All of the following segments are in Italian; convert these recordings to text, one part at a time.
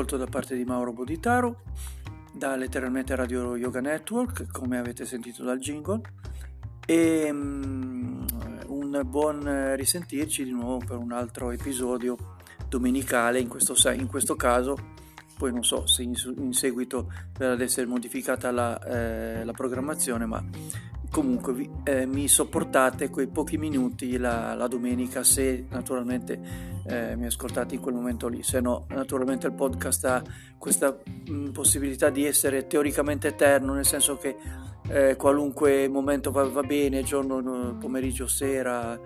Ascolto da parte di Mauro Boditaro, da letteralmente Radio Yoga Network, come avete sentito dal jingle, e um, un buon risentirci di nuovo per un altro episodio domenicale, in questo, in questo caso, poi non so se in, in seguito verrà ad essere modificata la, eh, la programmazione, ma comunque vi, eh, mi sopportate quei pochi minuti la, la domenica se naturalmente eh, mi ascoltate in quel momento lì se no naturalmente il podcast ha questa mh, mm, possibilità di essere teoricamente eterno nel senso che eh, qualunque momento va, va, bene giorno, pomeriggio, sera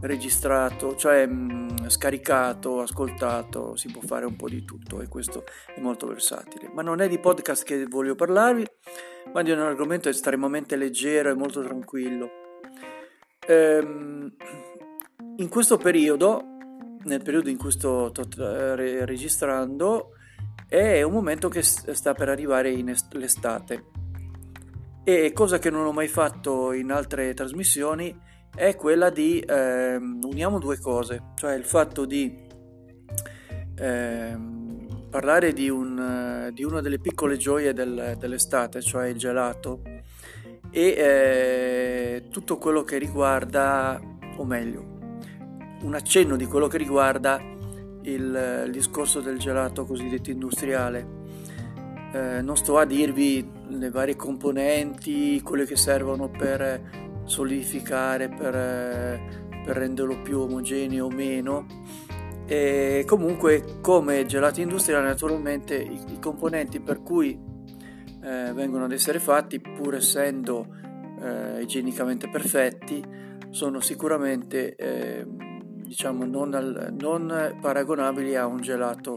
registrato, cioè mh, scaricato, ascoltato, si può fare un po' di tutto e questo è molto versatile. Ma non è di podcast che voglio parlarvi, ma di un argomento estremamente leggero e molto tranquillo. Ehm, in questo periodo, nel periodo in cui sto, sto re- registrando, è un momento che sta per arrivare in est- l'estate. E cosa che non ho mai fatto in altre trasmissioni è quella di eh, uniamo due cose, cioè il fatto di eh, parlare di, un, di, una delle piccole gioie del, dell'estate, cioè il gelato, e eh, tutto quello che riguarda, o meglio, un accenno di quello che riguarda il, il discorso del gelato cosiddetto industriale. Eh, non sto a dirvi le varie componenti, quelle che servono per solidificare per, per renderlo più omogeneo o meno. E comunque come gelato industriale naturalmente i, i componenti per cui eh, vengono ad essere fatti pur essendo eh, igienicamente perfetti sono sicuramente eh, diciamo non, al, non, paragonabili a un gelato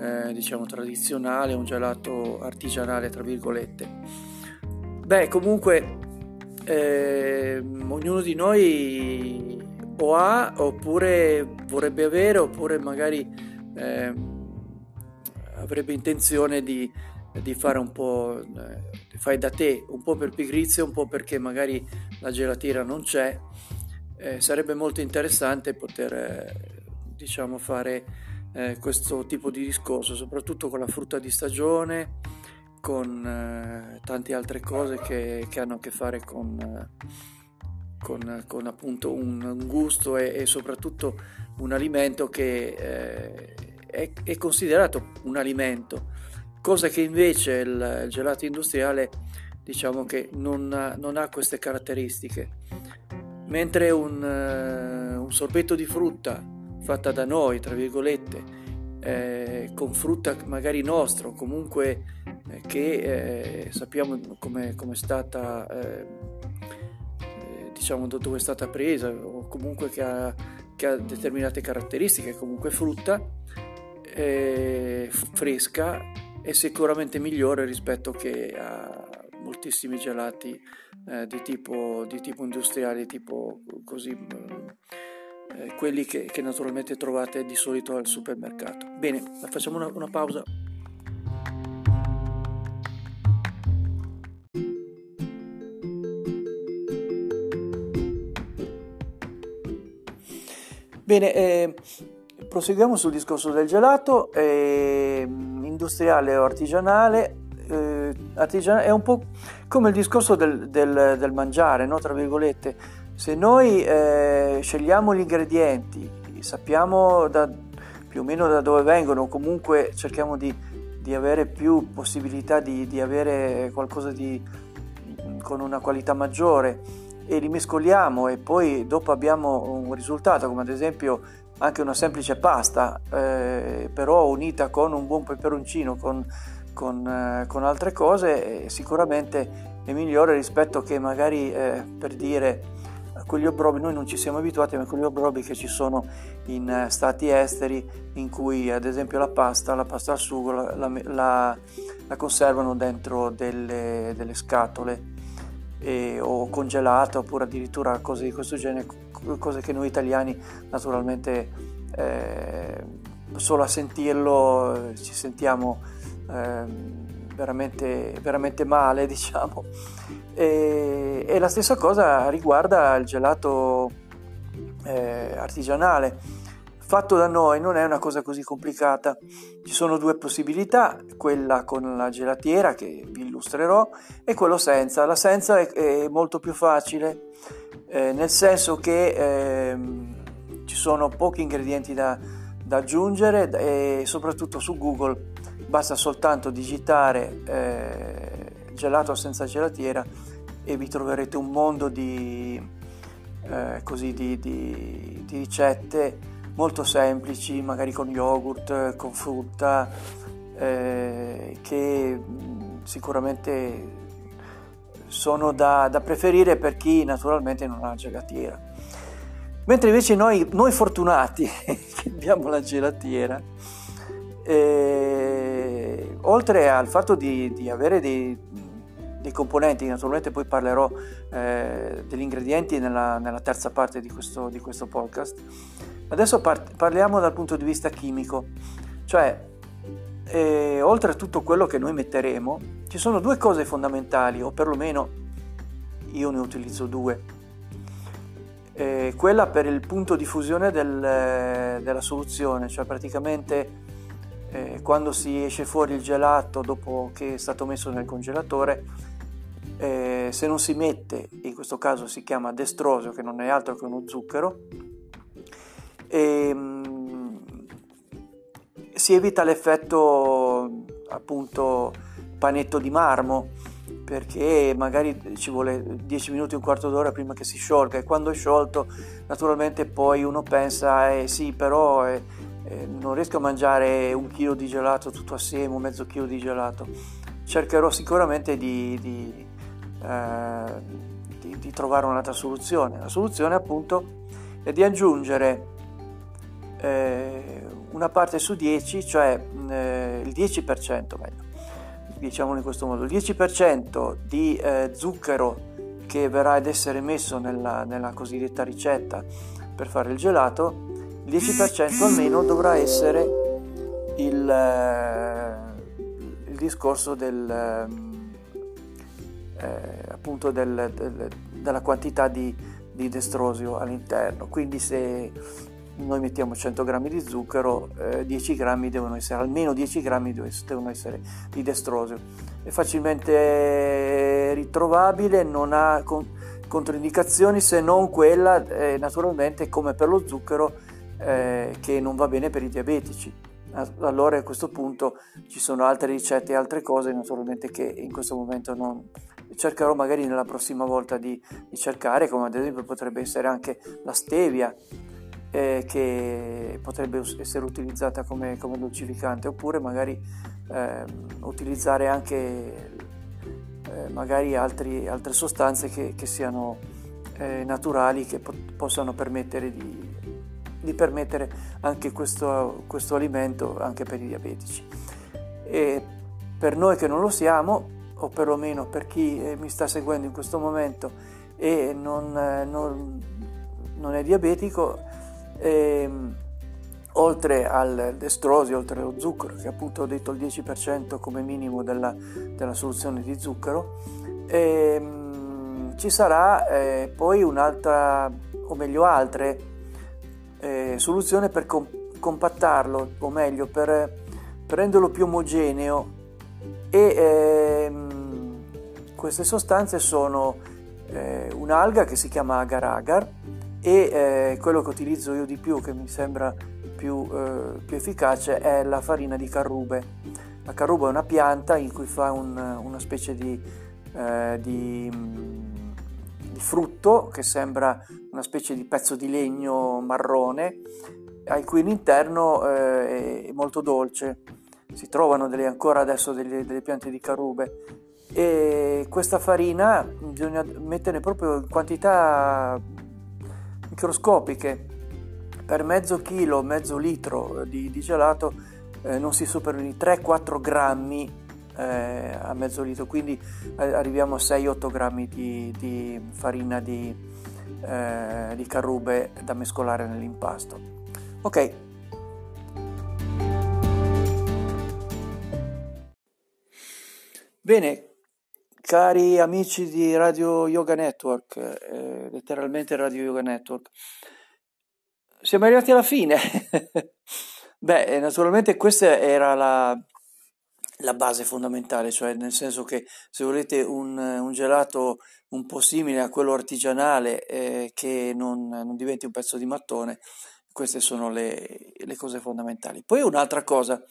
eh, diciamo tradizionale un gelato artigianale tra virgolette. Beh comunque eh, ognuno di noi o ha oppure vorrebbe avere oppure magari eh, avrebbe intenzione di, di, fare un po' eh, fai da te un po' per pigrizia un po' perché magari la gelatina non c'è eh, sarebbe molto interessante poter eh, diciamo fare eh, questo tipo di discorso soprattutto con la frutta di stagione con eh, tante altre cose che, che, hanno a che fare con, eh, con, con appunto un, gusto e, e, soprattutto un alimento che eh, è, è, considerato un alimento, cosa che invece il, gelato industriale diciamo che non non ha queste caratteristiche. Mentre un, uh, un sorbetto di frutta fatta da noi, tra virgolette, eh, con frutta magari nostra, comunque eh, che eh, sappiamo come è stata, eh, eh, diciamo dove è stata presa o comunque che ha, che ha determinate caratteristiche, comunque frutta eh, fresca è sicuramente migliore rispetto che a moltissimi gelati di tipo, di, tipo, industriale, tipo così eh, quelli che, che, naturalmente trovate di solito al supermercato. Bene, facciamo una, una pausa. Bene, eh, proseguiamo sul discorso del gelato, eh, industriale o artigianale. Artigianale è un po' come il discorso del, del, del mangiare, no? tra virgolette se noi eh, scegliamo gli ingredienti, sappiamo da, più o meno da dove vengono, comunque cerchiamo di, di avere più possibilità di, di, avere qualcosa di, con una qualità maggiore e li mescoliamo e poi dopo abbiamo un risultato, come ad esempio anche una semplice pasta, eh, però unita con un buon peperoncino, con, con, eh, con altre cose, sicuramente è migliore rispetto che magari eh, per dire quegli obbrobi, noi non ci siamo abituati, ma quegli obbrobi che ci sono in eh, stati esteri in cui ad esempio la pasta, la pasta al sugo la, la, la conservano dentro delle, delle scatole e, o congelata oppure addirittura cose di questo genere, cose che noi italiani naturalmente eh, solo a sentirlo eh, ci sentiamo veramente, veramente male diciamo e, e, la stessa cosa riguarda il gelato eh, artigianale fatto da noi non è una cosa così complicata. Ci sono due possibilità, quella con la gelatiera che vi illustrerò e quello senza. La senza è, è molto più facile, eh, nel senso che eh, ci sono pochi ingredienti da, da, aggiungere e soprattutto su Google basta soltanto digitare eh, gelato senza gelatiera e vi troverete un mondo di, eh, così, di, di, di ricette molto semplici, magari con yogurt, con frutta, eh, che sicuramente sono da, da, preferire per chi naturalmente non ha la gelatiera. Mentre invece noi, noi fortunati che abbiamo la gelatiera, eh, oltre al fatto di, di avere dei, dei, componenti, naturalmente poi parlerò eh, degli ingredienti nella, nella, terza parte di questo, di questo podcast, Adesso par- parliamo dal punto di vista chimico, cioè eh, oltre a tutto quello che noi metteremo, ci sono due cose fondamentali, o perlomeno io ne utilizzo due. Eh, quella per il punto di fusione del, della soluzione, cioè praticamente eh, quando si esce fuori il gelato dopo che è stato messo nel congelatore, eh, se non si mette, in questo caso si chiama destrosio, che non è altro che uno zucchero, e um, si evita l'effetto appunto panetto di marmo perché magari ci vuole 10 minuti, un quarto d'ora prima che si sciolga e quando è sciolto naturalmente poi uno pensa eh sì però eh, non riesco a mangiare un chilo di gelato tutto assieme, un mezzo chilo di gelato. Cercherò sicuramente di, di, eh, di, di trovare un'altra soluzione. La soluzione appunto è di aggiungere eh, una parte su 10, cioè eh, il 10%, meglio, diciamolo in questo modo, il 10% di eh, zucchero che verrà ad essere messo nella, nella, cosiddetta ricetta per fare il gelato, 10% almeno dovrà essere il, eh, il discorso del, eh, appunto del, del, della quantità di, di destrosio all'interno. Quindi se noi mettiamo 100 grammi di zucchero, eh, 10 grammi devono essere, almeno 10 grammi devono essere di destrosio. È facilmente ritrovabile, non ha con, controindicazioni se non quella, eh, naturalmente, come per lo zucchero, eh, che non va bene per i diabetici. Allora a questo punto ci sono altre ricette e altre cose naturalmente che in questo momento non cercherò magari nella prossima volta di, di cercare, come ad esempio potrebbe essere anche la stevia, eh, che potrebbe essere utilizzata come, come dolcificante oppure magari eh, utilizzare anche eh, magari altri, altre sostanze che, che siano eh, naturali che po- possano permettere di, di, permettere anche questo, questo alimento anche per i diabetici. E per noi che non lo siamo o perlomeno per chi eh, mi sta seguendo in questo momento e non, eh, non, non è diabetico e, ehm, oltre al destrosio, oltre allo zucchero, che appunto ho detto il 10% come minimo della, della soluzione di zucchero, e, ehm, ci sarà eh, poi un'altra, o meglio altre, eh, soluzioni per com- compattarlo, o meglio per, per renderlo più omogeneo e ehm, queste sostanze sono eh, un'alga che si chiama agar-agar e eh, quello che utilizzo io di più, che mi sembra più, eh, più, efficace, è la farina di carrube. La carruba è una pianta in cui fa un, una specie di, eh, di, di, frutto che sembra una specie di pezzo di legno marrone, al cui interno eh, è molto dolce. Si trovano delle, ancora adesso delle, delle piante di carube e questa farina bisogna mettere proprio in quantità microscopiche per mezzo chilo, mezzo litro di, di gelato eh, non si superano i 3-4 grammi eh, a mezzo litro, quindi eh, arriviamo a 6-8 grammi di, di farina di, eh, di carrube da mescolare nell'impasto. Ok. Bene, Cari amici di Radio Yoga Network, eh, letteralmente Radio Yoga Network, siamo arrivati alla fine. Beh, naturalmente questa era la, la, base fondamentale, cioè nel senso che se volete un, un gelato un po' simile a quello artigianale eh, che non, non, diventi un pezzo di mattone, queste sono le, le cose fondamentali. Poi un'altra cosa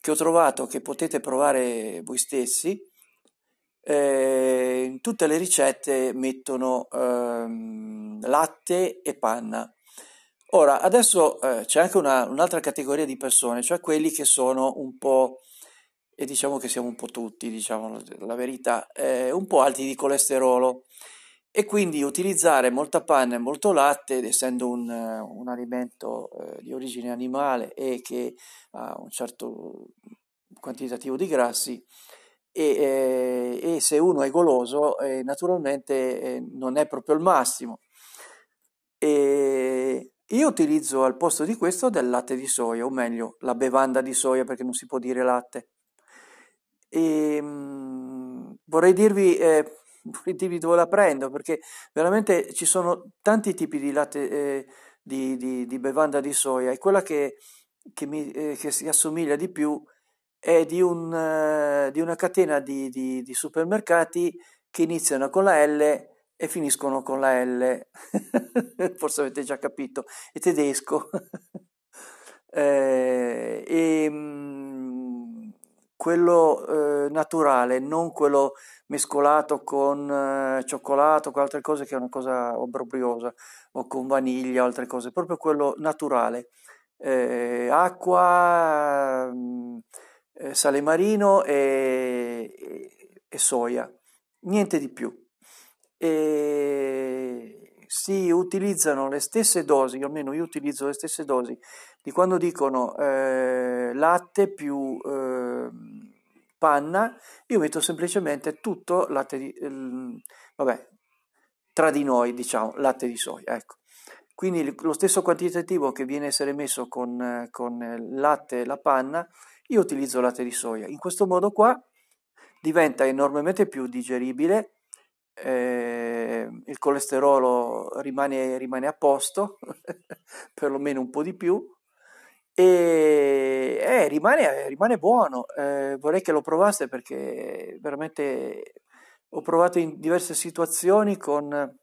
che ho trovato che potete provare voi stessi, eh, tutte le ricette mettono ehm, latte e panna. Ora, adesso eh, c'è anche una, un'altra categoria di persone, cioè quelli che sono un po', e diciamo che siamo un po' tutti, diciamo la verità, eh, un po' alti di colesterolo e quindi utilizzare molta panna e molto latte, essendo un, un alimento eh, di origine animale e che ha un certo quantitativo di grassi, e, eh, e se uno è goloso, eh, naturalmente eh, non è proprio il massimo. E, io utilizzo al posto di questo del latte di soia, o meglio, la bevanda di soia perché non si può dire latte. E, mh, mm, vorrei, dirvi, eh, dirvi dove la prendo perché veramente ci sono tanti tipi di latte eh, di, di, di, bevanda di soia e quella che, che, mi, eh, che si assomiglia di più è di, un, di una catena di, supermercati che iniziano con la L e finiscono con la L, forse avete già capito, è tedesco. eh, e, mh, mm, quello eh, naturale, non quello mescolato con eh, cioccolato, con altre cose che è una cosa obbrobriosa, o con vaniglia o altre cose, proprio quello naturale. Eh, acqua, mm, eh, sale marino e, e soia, niente di più e si utilizzano le stesse dosi, almeno io utilizzo le stesse dosi di quando dicono eh, latte più eh, panna, io metto semplicemente tutto latte di, eh, vabbè, tra di noi diciamo latte di soia, ecco. Quindi lo stesso quantitativo che viene a essere messo con, con il latte e la panna, io utilizzo latte di soia. In questo modo qua diventa enormemente più digeribile eh, il colesterolo rimane, rimane a posto, perlomeno un po' di più, e eh, rimane, rimane, buono. Eh, vorrei che lo provaste perché veramente ho provato in diverse situazioni con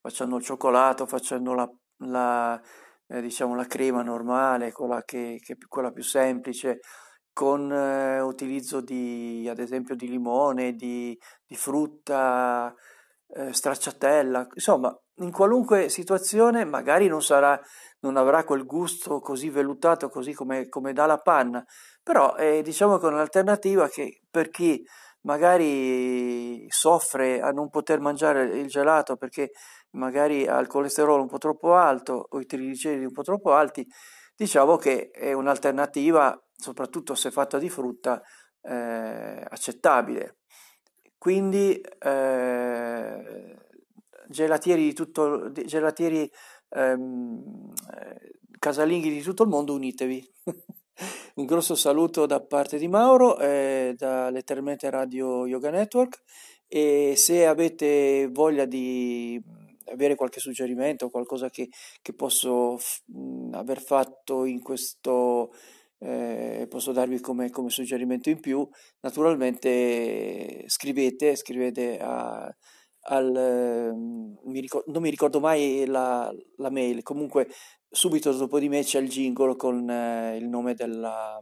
facendo il cioccolato, facendo la, la, eh, diciamo la crema normale, quella, che, che, quella più semplice, con eh, utilizzo di, ad esempio, di limone, di, di frutta, eh, stracciatella, insomma, in qualunque situazione magari non sarà, non avrà quel gusto così vellutato, così come, come dà la panna, però eh, diciamo che è un'alternativa che per chi magari soffre a non poter mangiare il gelato perché magari ha il colesterolo un po' troppo alto o i trigliceridi un po' troppo alti, diciamo che è un'alternativa soprattutto se fatta di frutta, eh, accettabile. Quindi eh, gelatieri, di tutto, gelatieri ehm, casalinghi di tutto il mondo, unitevi. Un grosso saluto da parte di Mauro, eh, da letteralmente Radio Yoga Network e se avete voglia di avere qualche suggerimento, qualcosa che, che posso f- aver fatto in questo eh, posso darvi come, come, suggerimento in più, naturalmente scrivete, scrivete a, al, mi ricordo, non mi ricordo mai la, la, mail, comunque subito dopo di me c'è il jingle con eh, il nome della,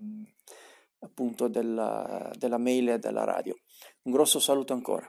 appunto della, della mail e della radio. Un grosso saluto ancora.